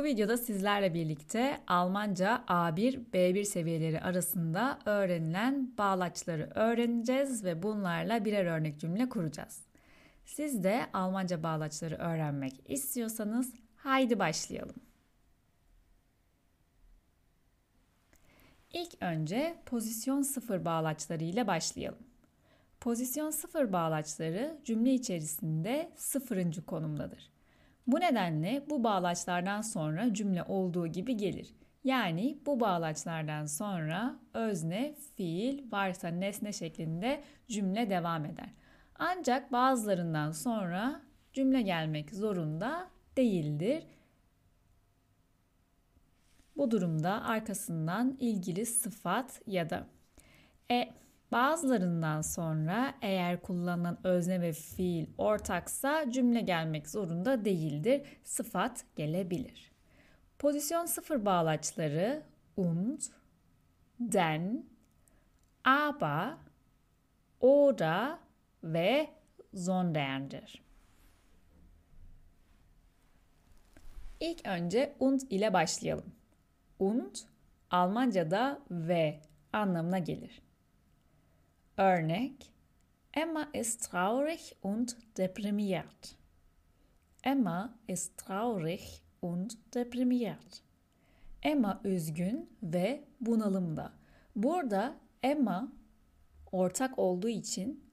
Bu videoda sizlerle birlikte Almanca A1, B1 seviyeleri arasında öğrenilen bağlaçları öğreneceğiz ve bunlarla birer örnek cümle kuracağız. Siz de Almanca bağlaçları öğrenmek istiyorsanız haydi başlayalım. İlk önce pozisyon sıfır bağlaçları ile başlayalım. Pozisyon sıfır bağlaçları cümle içerisinde sıfırıncı konumdadır. Bu nedenle bu bağlaçlardan sonra cümle olduğu gibi gelir. Yani bu bağlaçlardan sonra özne, fiil, varsa nesne şeklinde cümle devam eder. Ancak bazılarından sonra cümle gelmek zorunda değildir. Bu durumda arkasından ilgili sıfat ya da e Bazılarından sonra eğer kullanılan özne ve fiil ortaksa cümle gelmek zorunda değildir. Sıfat gelebilir. Pozisyon sıfır bağlaçları und, den, aber, oder ve sondern'dir. İlk önce und ile başlayalım. Und Almanca'da ve anlamına gelir. Örnek Emma ist traurig und deprimiert. Emma ist traurig und deprimiert. Emma üzgün ve bunalımda. Burada Emma ortak olduğu için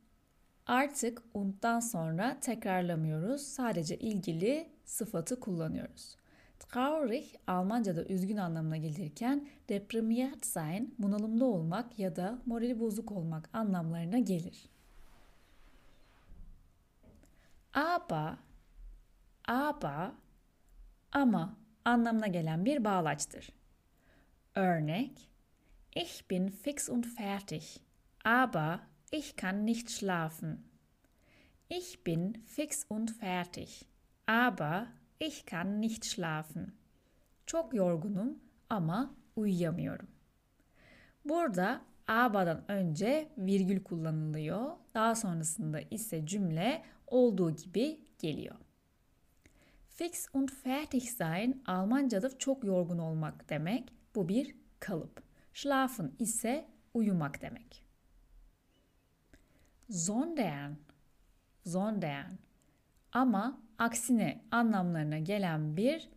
artık und'dan sonra tekrarlamıyoruz. Sadece ilgili sıfatı kullanıyoruz. Traurig Almanca'da üzgün anlamına gelirken deprimiert sein bunalımda olmak ya da morali bozuk olmak anlamlarına gelir. Aber, aber, ama anlamına gelen bir bağlaçtır. Örnek, ich bin fix und fertig, aber ich kann nicht schlafen. Ich bin fix und fertig, aber Ich kann nicht schlafen. Çok yorgunum ama uyuyamıyorum. Burada abadan önce virgül kullanılıyor. Daha sonrasında ise cümle olduğu gibi geliyor. Fix und fertig sein Almanca'da çok yorgun olmak demek. Bu bir kalıp. Schlafen ise uyumak demek. Sondern, sondern ama aksine anlamlarına gelen bir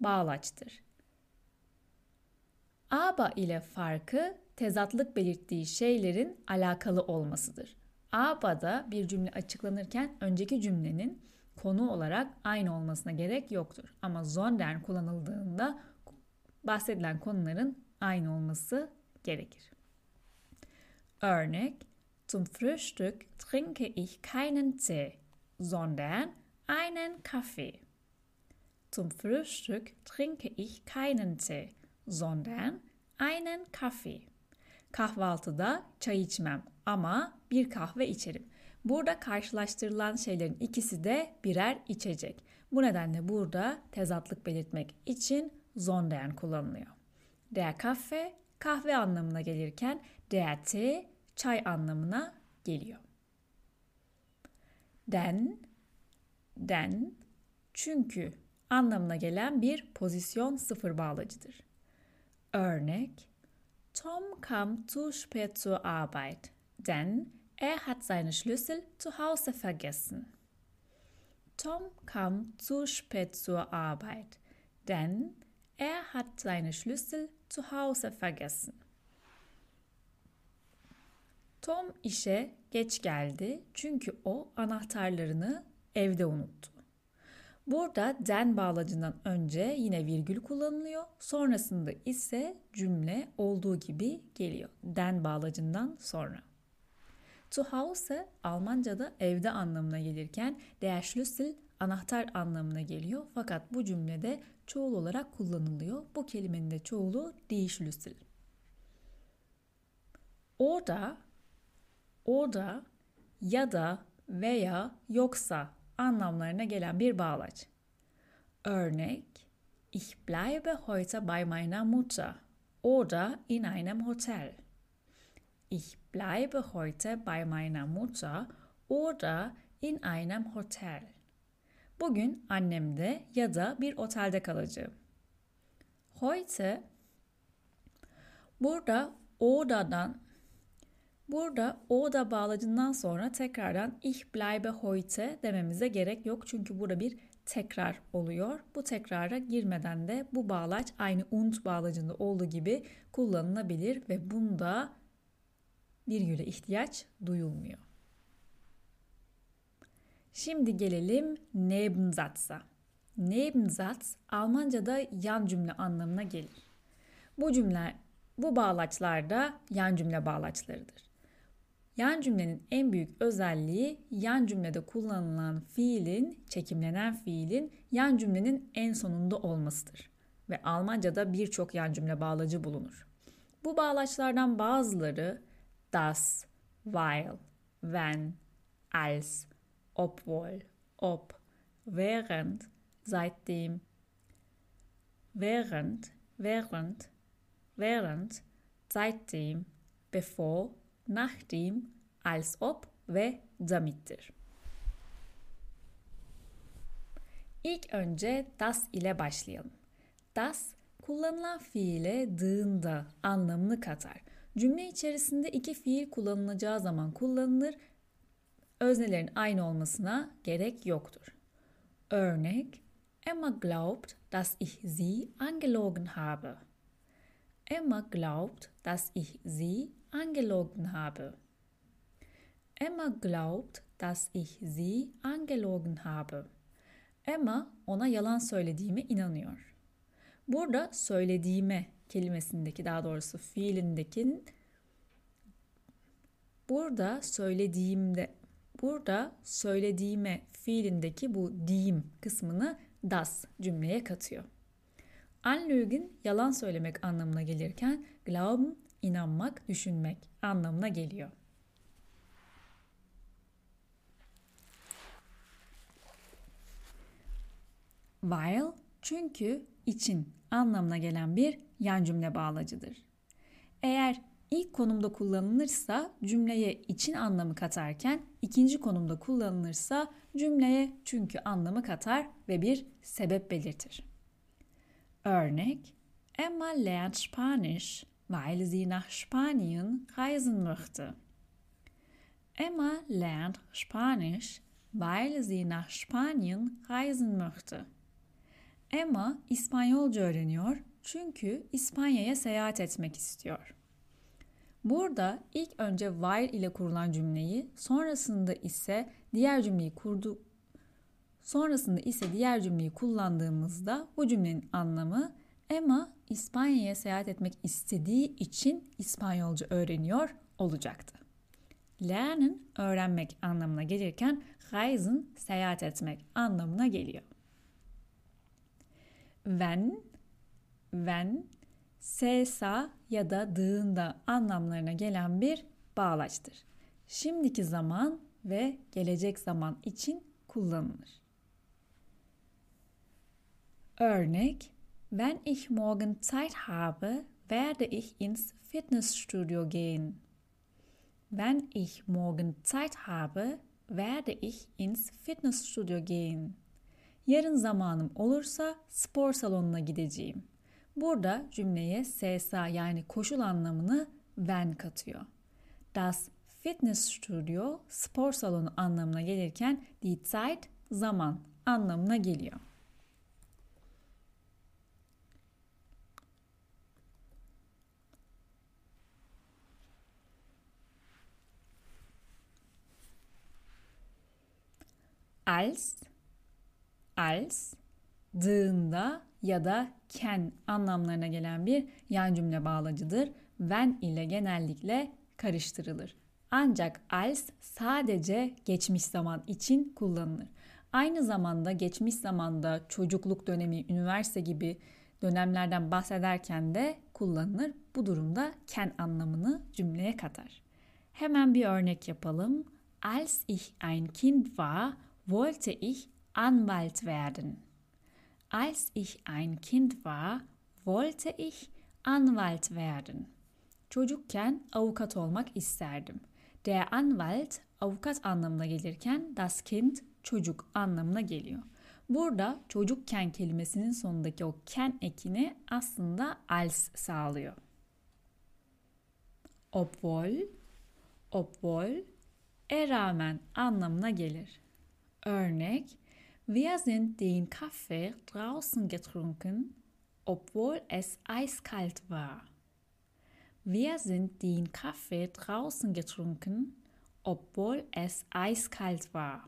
bağlaçtır. Aba ile farkı tezatlık belirttiği şeylerin alakalı olmasıdır. Aba'da bir cümle açıklanırken önceki cümlenin konu olarak aynı olmasına gerek yoktur. Ama sondern kullanıldığında bahsedilen konuların aynı olması gerekir. Örnek Zum Frühstück trinke ich keinen Tee, sondern einen Kaffee. Zum Frühstück trinke ich keinen Tee, sondern einen Kaffee. Kahvaltıda çay içmem ama bir kahve içerim. Burada karşılaştırılan şeylerin ikisi de birer içecek. Bu nedenle burada tezatlık belirtmek için sondern kullanılıyor. Der Kaffee kahve anlamına gelirken der Tee çay anlamına geliyor. Den den çünkü anlamına gelen bir pozisyon sıfır bağlacıdır. Örnek Tom kam zu spät zur Arbeit, denn er hat seine Schlüssel zu Hause vergessen. Tom kam zu spät zur Arbeit, denn er hat seine Schlüssel zu Hause vergessen. Tom işe geç geldi çünkü o anahtarlarını evde unuttu. Burada den bağlacından önce yine virgül kullanılıyor. Sonrasında ise cümle olduğu gibi geliyor. Den bağlacından sonra. Zu Hause Almanca'da evde anlamına gelirken der Schlüssel anahtar anlamına geliyor. Fakat bu cümlede çoğul olarak kullanılıyor. Bu kelimenin de çoğulu die Schlüssel. Orada, orada ya da veya yoksa anlamlarına gelen bir bağlaç. Örnek Ich bleibe heute bei meiner Mutter oder in einem Hotel. Ich bleibe heute bei meiner Mutter oder in einem Hotel. Bugün annemde ya da bir otelde kalacağım. Heute burada odadan Burada oda bağlacından sonra tekrardan ich bleibe heute dememize gerek yok. Çünkü burada bir tekrar oluyor. Bu tekrara girmeden de bu bağlaç aynı und bağlacında olduğu gibi kullanılabilir ve bunda virgüle ihtiyaç duyulmuyor. Şimdi gelelim Nebensatz'a. Nebensatz Almanca'da yan cümle anlamına gelir. Bu cümle bu bağlaçlar yan cümle bağlaçlarıdır. Yan cümlenin en büyük özelliği yan cümlede kullanılan fiilin, çekimlenen fiilin yan cümlenin en sonunda olmasıdır. Ve Almanca'da birçok yan cümle bağlacı bulunur. Bu bağlaçlardan bazıları das, weil, wenn, als, obwohl, ob, während, seitdem, während, während, während, seitdem, bevor, nachdem, als ob ve damittir. İlk önce das ile başlayalım. Das kullanılan fiile dığında anlamını katar. Cümle içerisinde iki fiil kullanılacağı zaman kullanılır. Öznelerin aynı olmasına gerek yoktur. Örnek Emma glaubt, dass ich sie angelogen habe. Emma glaubt, dass ich sie angelogen habe. Emma glaubt, dass ich sie angelogen habe. Emma ona yalan söylediğime inanıyor. Burada söylediğime kelimesindeki daha doğrusu fiilindeki burada söylediğimde burada söylediğime fiilindeki bu diyim kısmını das cümleye katıyor. Anlügen yalan söylemek anlamına gelirken glauben inanmak, düşünmek anlamına geliyor. While çünkü için anlamına gelen bir yan cümle bağlacıdır. Eğer ilk konumda kullanılırsa cümleye için anlamı katarken ikinci konumda kullanılırsa cümleye çünkü anlamı katar ve bir sebep belirtir. Örnek Emma lernt Spanisch weil sie nach Spanien reisen möchte. Emma lernt Spanisch, weil sie nach Spanien reisen möchte. Emma İspanyolca öğreniyor çünkü İspanya'ya seyahat etmek istiyor. Burada ilk önce while ile kurulan cümleyi, sonrasında ise diğer cümleyi kurdu sonrasında ise diğer cümleyi kullandığımızda bu cümlenin anlamı Emma İspanya'ya seyahat etmek istediği için İspanyolca öğreniyor olacaktı. Lernen öğrenmek anlamına gelirken reisen seyahat etmek anlamına geliyor. Wenn, when, sesa ya da dığında anlamlarına gelen bir bağlaçtır. Şimdiki zaman ve gelecek zaman için kullanılır. Örnek Wenn ich morgen Zeit habe, werde ich ins Fitnessstudio gehen. Wenn ich morgen Zeit habe, werde ich ins Fitnessstudio gehen. Yarın zamanım olursa spor salonuna gideceğim. Burada cümleye SSA yani koşul anlamını when katıyor. Das Fitnessstudio spor salonu anlamına gelirken die Zeit zaman anlamına geliyor. Als, als, dığında ya da ken anlamlarına gelen bir yan cümle bağlacıdır. When ile genellikle karıştırılır. Ancak als sadece geçmiş zaman için kullanılır. Aynı zamanda geçmiş zamanda çocukluk dönemi, üniversite gibi dönemlerden bahsederken de kullanılır. Bu durumda ken anlamını cümleye katar. Hemen bir örnek yapalım. Als ich ein Kind war, wollte ich Anwalt werden. Als ich ein Kind war, wollte ich Anwalt werden. Çocukken avukat olmak isterdim. Der Anwalt avukat anlamına gelirken das Kind çocuk anlamına geliyor. Burada çocukken kelimesinin sonundaki o ken ekini aslında als sağlıyor. Obwohl, obwohl, e rağmen anlamına gelir. Örnek, wir sind den Kaffee draußen getrunken, obwohl es eiskalt war. Wir sind den Kaffee draußen getrunken, obwohl es eiskalt war.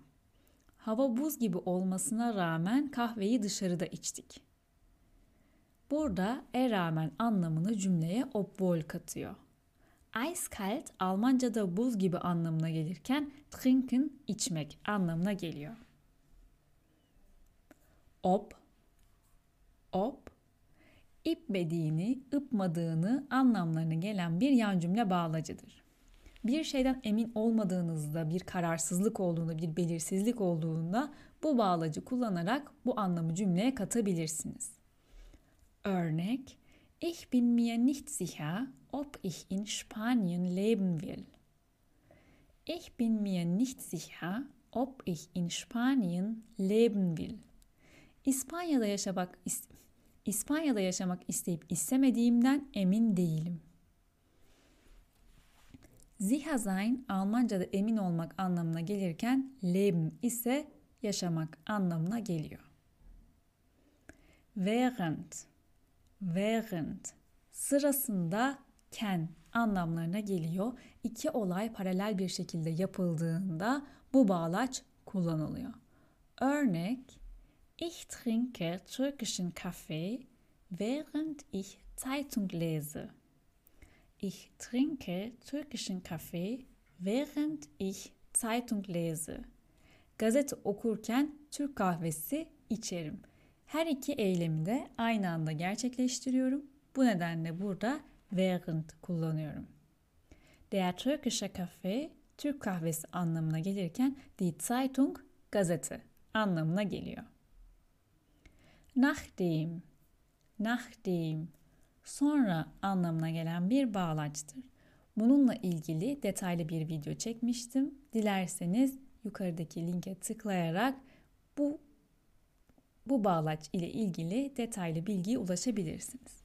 Hava buz gibi olmasına rağmen kahveyi dışarıda içtik. Burada e rağmen anlamını cümleye obwohl katıyor. Eiskalt Almanca'da buz gibi anlamına gelirken trinken içmek anlamına geliyor. Ob, ob, ipmediğini, ıpmadığını anlamlarına gelen bir yan cümle bağlacıdır. Bir şeyden emin olmadığınızda, bir kararsızlık olduğunda, bir belirsizlik olduğunda bu bağlacı kullanarak bu anlamı cümleye katabilirsiniz. Örnek, Ich bin mir nicht sicher, ob ich in Spanien leben will. Ich bin mir nicht sicher, ob ich in Spanien leben will. İspanya'da yaşamak İspanya'da yaşamak isteyip istemediğimden emin değilim. Sicher sein Almanca'da emin olmak anlamına gelirken leben ise yaşamak anlamına geliyor. Während während sırasında ken anlamlarına geliyor. İki olay paralel bir şekilde yapıldığında bu bağlaç kullanılıyor. Örnek Ich trinke türkischen Kaffee, während ich Zeitung lese. Ich trinke türkischen Kaffee, während ich Zeitung lese. Gazete okurken Türk kahvesi içerim. Her iki eylemi de aynı anda gerçekleştiriyorum. Bu nedenle burada während kullanıyorum. Der türkische Kaffee Türk kahvesi anlamına gelirken die Zeitung gazete anlamına geliyor. Nachdem, nachdem sonra anlamına gelen bir bağlaçtır. Bununla ilgili detaylı bir video çekmiştim. Dilerseniz yukarıdaki linke tıklayarak bu bu bağlaç ile ilgili detaylı bilgiye ulaşabilirsiniz.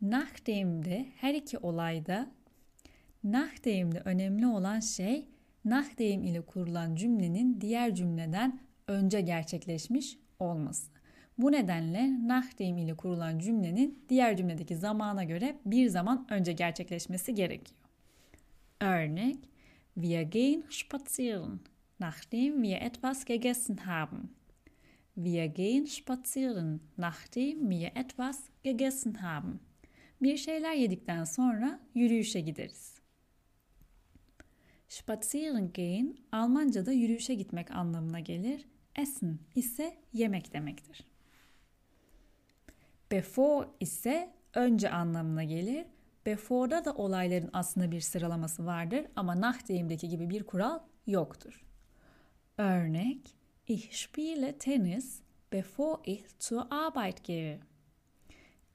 Nachdem'de her iki olayda Nachdem'de önemli olan şey Nachdem ile kurulan cümlenin diğer cümleden önce gerçekleşmiş olması. Bu nedenle Nachdem ile kurulan cümlenin diğer cümledeki zamana göre bir zaman önce gerçekleşmesi gerekiyor. Örnek Wir gehen spazieren nachdem wir etwas gegessen haben. Wir gehen spazieren, nachdem wir etwas gegessen haben. Bir şeyler yedikten sonra yürüyüşe gideriz. Spazieren gehen Almanca'da yürüyüşe gitmek anlamına gelir. Essen ise yemek demektir. Before ise önce anlamına gelir. Before'da da olayların aslında bir sıralaması vardır ama nachdem'deki gibi bir kural yoktur. Örnek Ich spiele Tennis, bevor ich zur Arbeit gehe.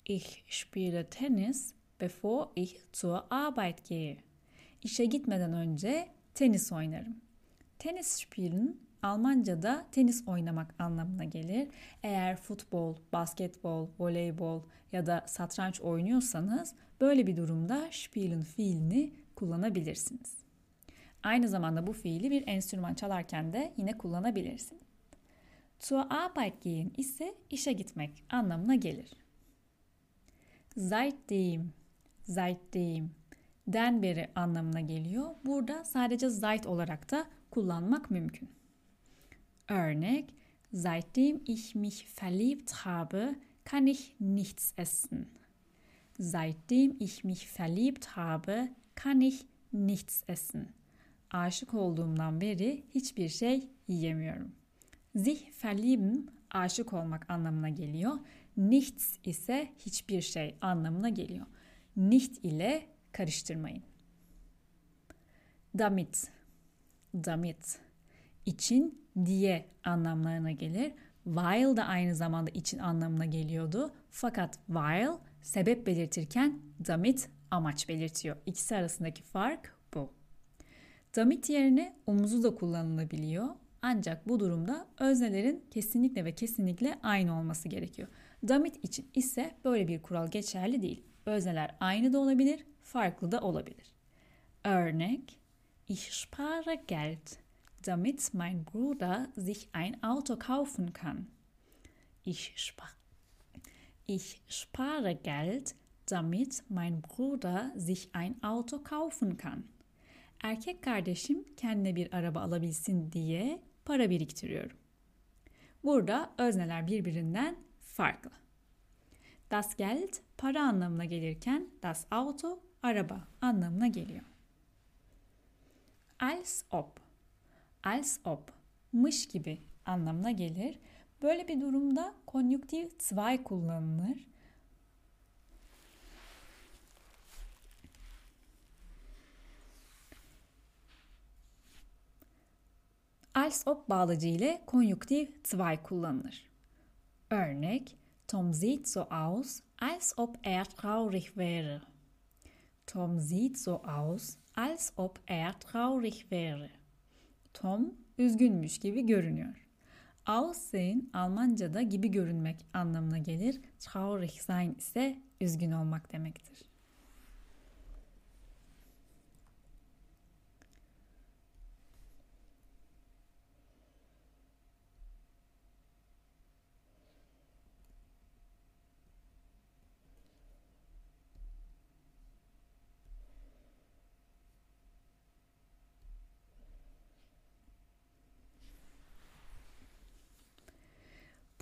Ich spiele Tennis, bevor ich zur Arbeit gehe. İşe gitmeden önce tenis oynarım. Tenis spielen Almanca'da tenis oynamak anlamına gelir. Eğer futbol, basketbol, voleybol ya da satranç oynuyorsanız böyle bir durumda spielen fiilini kullanabilirsiniz. Aynı zamanda bu fiili bir enstrüman çalarken de yine kullanabilirsin. Zur Arbeit gehen ise işe gitmek anlamına gelir. Seitdem, seitdem den beri anlamına geliyor. Burada sadece seit olarak da kullanmak mümkün. Örnek, seitdem ich mich verliebt habe, kann ich nichts essen. Seitdem ich mich verliebt habe, kann ich nichts essen aşık olduğumdan beri hiçbir şey yiyemiyorum. Sich verlieben aşık olmak anlamına geliyor. Nichts ise hiçbir şey anlamına geliyor. Nicht ile karıştırmayın. Damit, damit için diye anlamlarına gelir. While da aynı zamanda için anlamına geliyordu. Fakat while sebep belirtirken damit amaç belirtiyor. İkisi arasındaki fark Damit yerine omzu da kullanılabiliyor. Ancak bu durumda öznelerin kesinlikle ve kesinlikle aynı olması gerekiyor. Damit için ise böyle bir kural geçerli değil. Özneler aynı da olabilir, farklı da olabilir. Örnek Ich spare Geld, damit mein Bruder sich ein Auto kaufen kann. Ich, spar ich spare Geld, damit mein Bruder sich ein Auto kaufen kann. Erkek kardeşim kendine bir araba alabilsin diye para biriktiriyorum. Burada özneler birbirinden farklı. Das Geld para anlamına gelirken das Auto araba anlamına geliyor. Als ob als ob mış gibi anlamına gelir. Böyle bir durumda konjüktiv zwei kullanılır. Als ob bağlacı ile konjüktiv zwei kullanılır. Örnek Tom sieht so aus, als ob er traurig wäre. Tom sieht so aus, als ob er traurig wäre. Tom üzgünmüş gibi görünüyor. Aussehen Almanca'da gibi görünmek anlamına gelir. Traurig sein ise üzgün olmak demektir.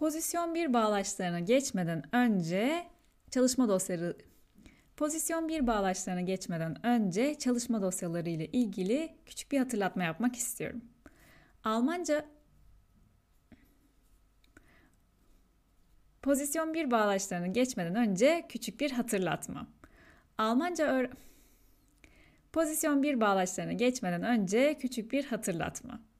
Pozisyon 1 bağlaçlarına geçmeden önce çalışma dosyaları Pozisyon 1 bağlaçlarına geçmeden önce çalışma dosyaları ile ilgili küçük bir hatırlatma yapmak istiyorum. Almanca Pozisyon 1 bağlaçlarına geçmeden önce küçük bir hatırlatma. Almanca öğ Pozisyon 1 bağlaçlarına geçmeden önce küçük bir hatırlatma.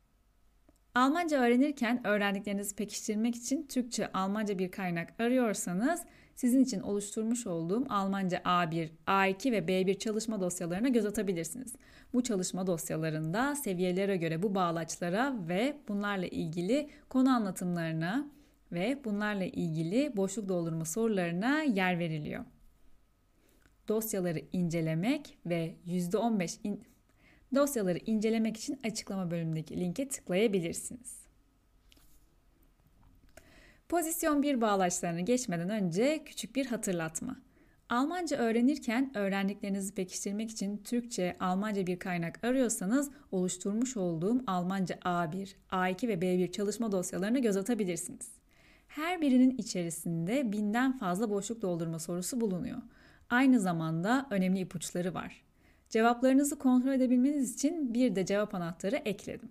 Almanca öğrenirken öğrendiklerinizi pekiştirmek için Türkçe, Almanca bir kaynak arıyorsanız sizin için oluşturmuş olduğum Almanca A1, A2 ve B1 çalışma dosyalarına göz atabilirsiniz. Bu çalışma dosyalarında seviyelere göre bu bağlaçlara ve bunlarla ilgili konu anlatımlarına ve bunlarla ilgili boşluk doldurma sorularına yer veriliyor. Dosyaları incelemek ve %15 in Dosyaları incelemek için açıklama bölümündeki linke tıklayabilirsiniz. Pozisyon 1 bağlaçlarına geçmeden önce küçük bir hatırlatma. Almanca öğrenirken öğrendiklerinizi pekiştirmek için Türkçe, Almanca bir kaynak arıyorsanız oluşturmuş olduğum Almanca A1, A2 ve B1 çalışma dosyalarına göz atabilirsiniz. Her birinin içerisinde binden fazla boşluk doldurma sorusu bulunuyor. Aynı zamanda önemli ipuçları var. Cevaplarınızı kontrol edebilmeniz için bir de cevap anahtarı ekledim.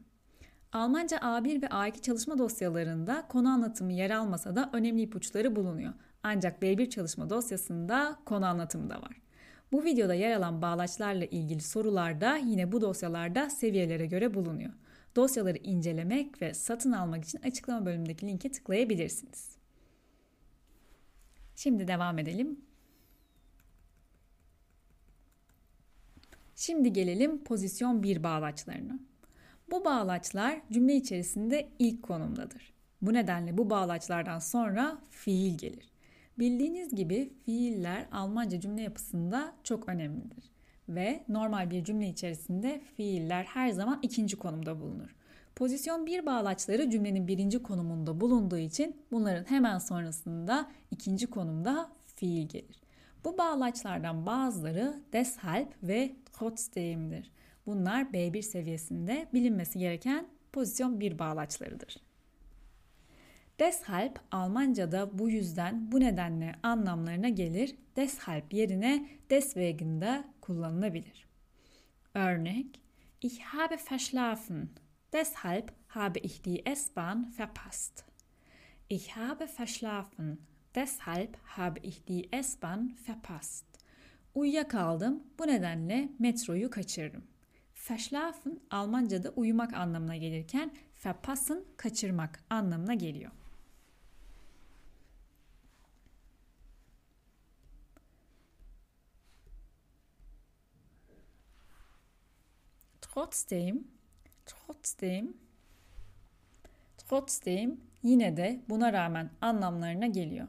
Almanca A1 ve A2 çalışma dosyalarında konu anlatımı yer almasa da önemli ipuçları bulunuyor. Ancak B1 çalışma dosyasında konu anlatımı da var. Bu videoda yer alan bağlaçlarla ilgili sorular da yine bu dosyalarda seviyelere göre bulunuyor. Dosyaları incelemek ve satın almak için açıklama bölümündeki linke tıklayabilirsiniz. Şimdi devam edelim. Şimdi gelelim pozisyon 1 bağlaçlarına. Bu bağlaçlar cümle içerisinde ilk konumdadır. Bu nedenle bu bağlaçlardan sonra fiil gelir. Bildiğiniz gibi fiiller Almanca cümle yapısında çok önemlidir. Ve normal bir cümle içerisinde fiiller her zaman ikinci konumda bulunur. Pozisyon 1 bağlaçları cümlenin birinci konumunda bulunduğu için bunların hemen sonrasında ikinci konumda fiil gelir. Bu bağlaçlardan bazıları deshalb ve trotzdem'dir. Bunlar B1 seviyesinde bilinmesi gereken pozisyon 1 bağlaçlarıdır. Deshalb Almanca'da bu yüzden bu nedenle anlamlarına gelir. Deshalb yerine deswegen de kullanılabilir. Örnek Ich habe verschlafen. Deshalb habe ich die S-Bahn verpasst. Ich habe verschlafen. Deshalb habe ich die S-Bahn verpasst. Uyuyakaldım. Bu nedenle metroyu kaçırdım. Verschlafen Almanca'da uyumak anlamına gelirken verpassen kaçırmak anlamına geliyor. Trotzdem, trotzdem, trotzdem yine de buna rağmen anlamlarına geliyor.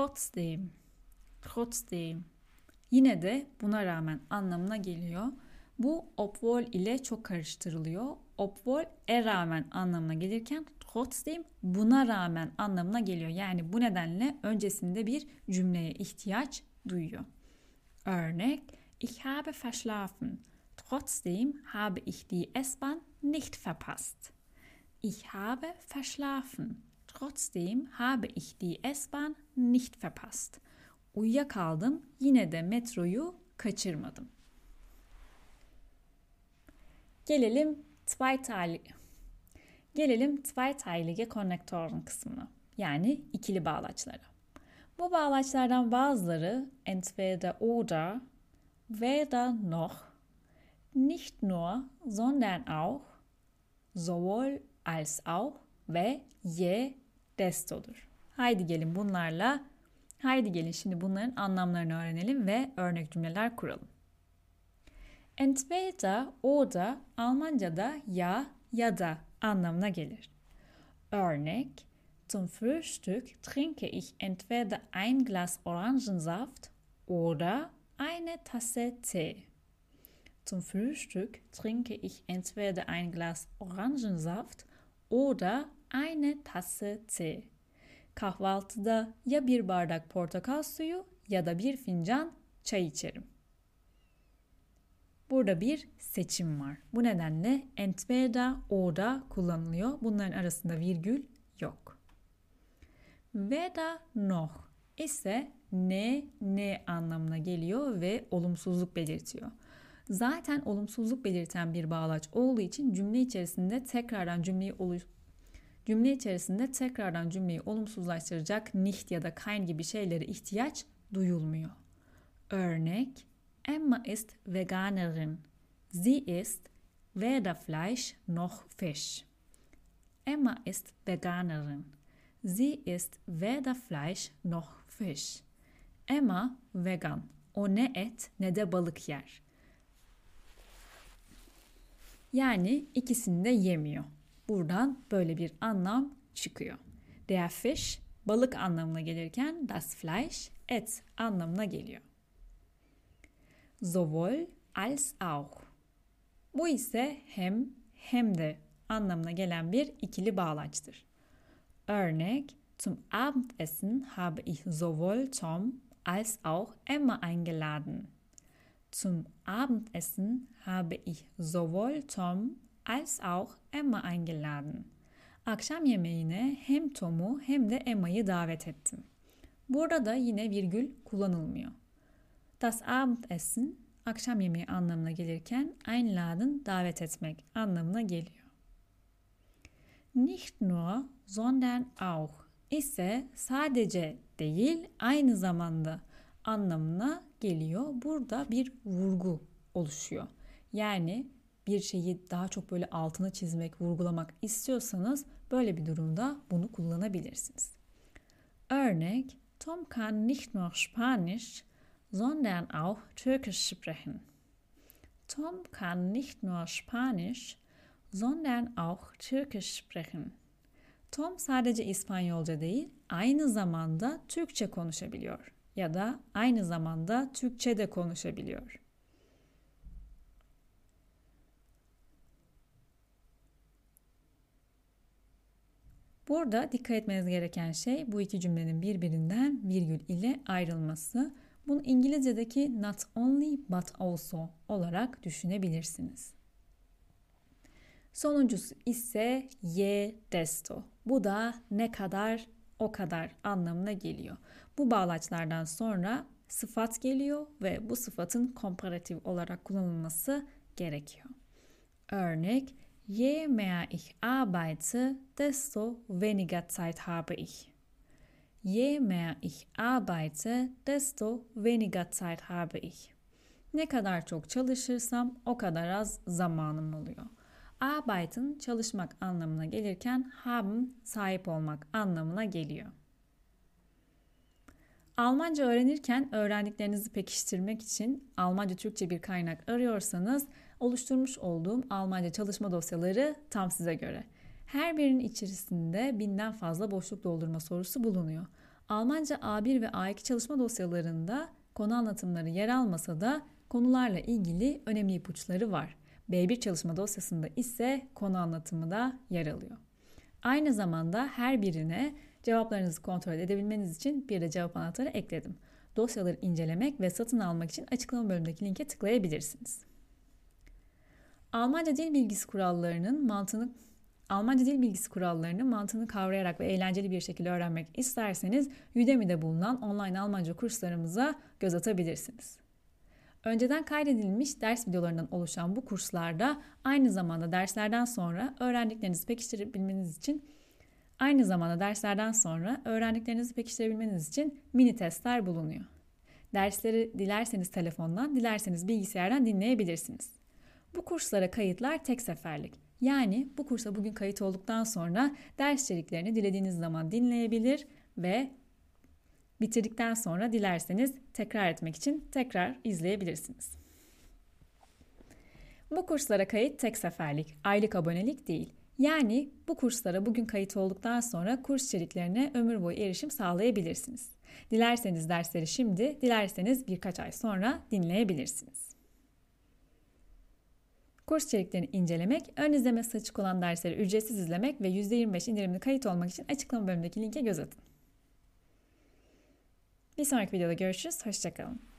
Trotzdem, trotzdem. Yine de buna rağmen anlamına geliyor. Bu obwohl ile çok karıştırılıyor. Obwohl e rağmen anlamına gelirken trotzdem buna rağmen anlamına geliyor. Yani bu nedenle öncesinde bir cümleye ihtiyaç duyuyor. Örnek Ich habe verschlafen. Trotzdem habe ich die S-Bahn nicht verpasst. Ich habe verschlafen. Trotzdem habe ich die S-Bahn nicht verpasst. Uyuyakaldım yine de metroyu kaçırmadım. Gelelim zweiteilige Gelelim zweiteilige Konnektoren kısmına. Yani ikili bağlaçlara. Bu bağlaçlardan bazıları entweder oder, weder noch, nicht nur, sondern auch, sowohl als auch ve ye destodur. Haydi gelin bunlarla, haydi gelin şimdi bunların anlamlarını öğrenelim ve örnek cümleler kuralım. Entweder oder Almanca'da ya ya da anlamına gelir. Örnek Zum Frühstück trinke ich entweder ein Glas Orangensaft oder eine Tasse Tee. Zum Frühstück trinke ich entweder ein Glas Orangensaft oder eine Tasse Tee. Kahvaltıda ya bir bardak portakal suyu ya da bir fincan çay içerim. Burada bir seçim var. Bu nedenle entweder oder kullanılıyor. Bunların arasında virgül yok. Weder noch ise ne ne anlamına geliyor ve olumsuzluk belirtiyor. Zaten olumsuzluk belirten bir bağlaç olduğu için cümle içerisinde tekrardan cümleyi Cümle içerisinde tekrardan cümleyi olumsuzlaştıracak nicht ya da kein gibi şeylere ihtiyaç duyulmuyor. Örnek Emma ist Veganerin. Sie isst weder Fleisch noch Fisch. Emma ist Veganerin. Sie isst weder Fleisch noch Fisch. Emma vegan. O ne et ne de balık yer. Yani ikisini de yemiyor. Buradan böyle bir anlam çıkıyor. Der Fisch balık anlamına gelirken das Fleisch et anlamına geliyor. Sowohl als auch. Bu ise hem hem de anlamına gelen bir ikili bağlaçtır. Örnek Zum Abendessen habe ich sowohl Tom als auch Emma eingeladen. Zum Abendessen habe ich sowohl Tom als auch Emma eingeladen. Akşam yemeğine hem Tom'u hem de Emma'yı davet ettim. Burada da yine virgül kullanılmıyor. Das Abendessen akşam yemeği anlamına gelirken einladen davet etmek anlamına geliyor. Nicht nur, sondern auch ise sadece değil aynı zamanda anlamına geliyor. Burada bir vurgu oluşuyor. Yani bir şeyi daha çok böyle altını çizmek, vurgulamak istiyorsanız böyle bir durumda bunu kullanabilirsiniz. Örnek Tom kann nicht nur Spanisch, sondern auch Türkisch sprechen. Tom kann nicht nur Spanisch, sondern auch Türkisch sprechen. Tom sadece İspanyolca değil, aynı zamanda Türkçe konuşabiliyor ya da aynı zamanda Türkçe de konuşabiliyor. Burada dikkat etmeniz gereken şey bu iki cümlenin birbirinden virgül ile ayrılması. Bunu İngilizce'deki not only but also olarak düşünebilirsiniz. Sonuncusu ise ye desto. Bu da ne kadar o kadar anlamına geliyor. Bu bağlaçlardan sonra sıfat geliyor ve bu sıfatın komparatif olarak kullanılması gerekiyor. Örnek Je mehr ich arbeite, desto weniger Zeit habe ich. Je mehr ich arbeite, desto weniger Zeit habe ich. Ne kadar çok çalışırsam o kadar az zamanım oluyor. Arbeiten çalışmak anlamına gelirken haben sahip olmak anlamına geliyor. Almanca öğrenirken öğrendiklerinizi pekiştirmek için Almanca Türkçe bir kaynak arıyorsanız oluşturmuş olduğum Almanca çalışma dosyaları tam size göre. Her birinin içerisinde binden fazla boşluk doldurma sorusu bulunuyor. Almanca A1 ve A2 çalışma dosyalarında konu anlatımları yer almasa da konularla ilgili önemli ipuçları var. B1 çalışma dosyasında ise konu anlatımı da yer alıyor. Aynı zamanda her birine cevaplarınızı kontrol edebilmeniz için bir de cevap anahtarı ekledim. Dosyaları incelemek ve satın almak için açıklama bölümündeki linke tıklayabilirsiniz. Almanca dil bilgisi kurallarının mantığını Almanca dil bilgisi kurallarını mantığını kavrayarak ve eğlenceli bir şekilde öğrenmek isterseniz Udemy'de bulunan online Almanca kurslarımıza göz atabilirsiniz. Önceden kaydedilmiş ders videolarından oluşan bu kurslarda aynı zamanda derslerden sonra öğrendiklerinizi pekiştirebilmeniz için aynı zamanda derslerden sonra öğrendiklerinizi pekiştirebilmeniz için mini testler bulunuyor. Dersleri dilerseniz telefondan, dilerseniz bilgisayardan dinleyebilirsiniz. Bu kurslara kayıtlar tek seferlik. Yani bu kursa bugün kayıt olduktan sonra ders içeriklerini dilediğiniz zaman dinleyebilir ve bitirdikten sonra dilerseniz tekrar etmek için tekrar izleyebilirsiniz. Bu kurslara kayıt tek seferlik, aylık abonelik değil. Yani bu kurslara bugün kayıt olduktan sonra kurs içeriklerine ömür boyu erişim sağlayabilirsiniz. Dilerseniz dersleri şimdi, dilerseniz birkaç ay sonra dinleyebilirsiniz. Kurs içeriklerini incelemek, ön izlemesi açık olan dersleri ücretsiz izlemek ve %25 indirimli kayıt olmak için açıklama bölümündeki linke göz atın. Bir sonraki videoda görüşürüz. Hoşçakalın.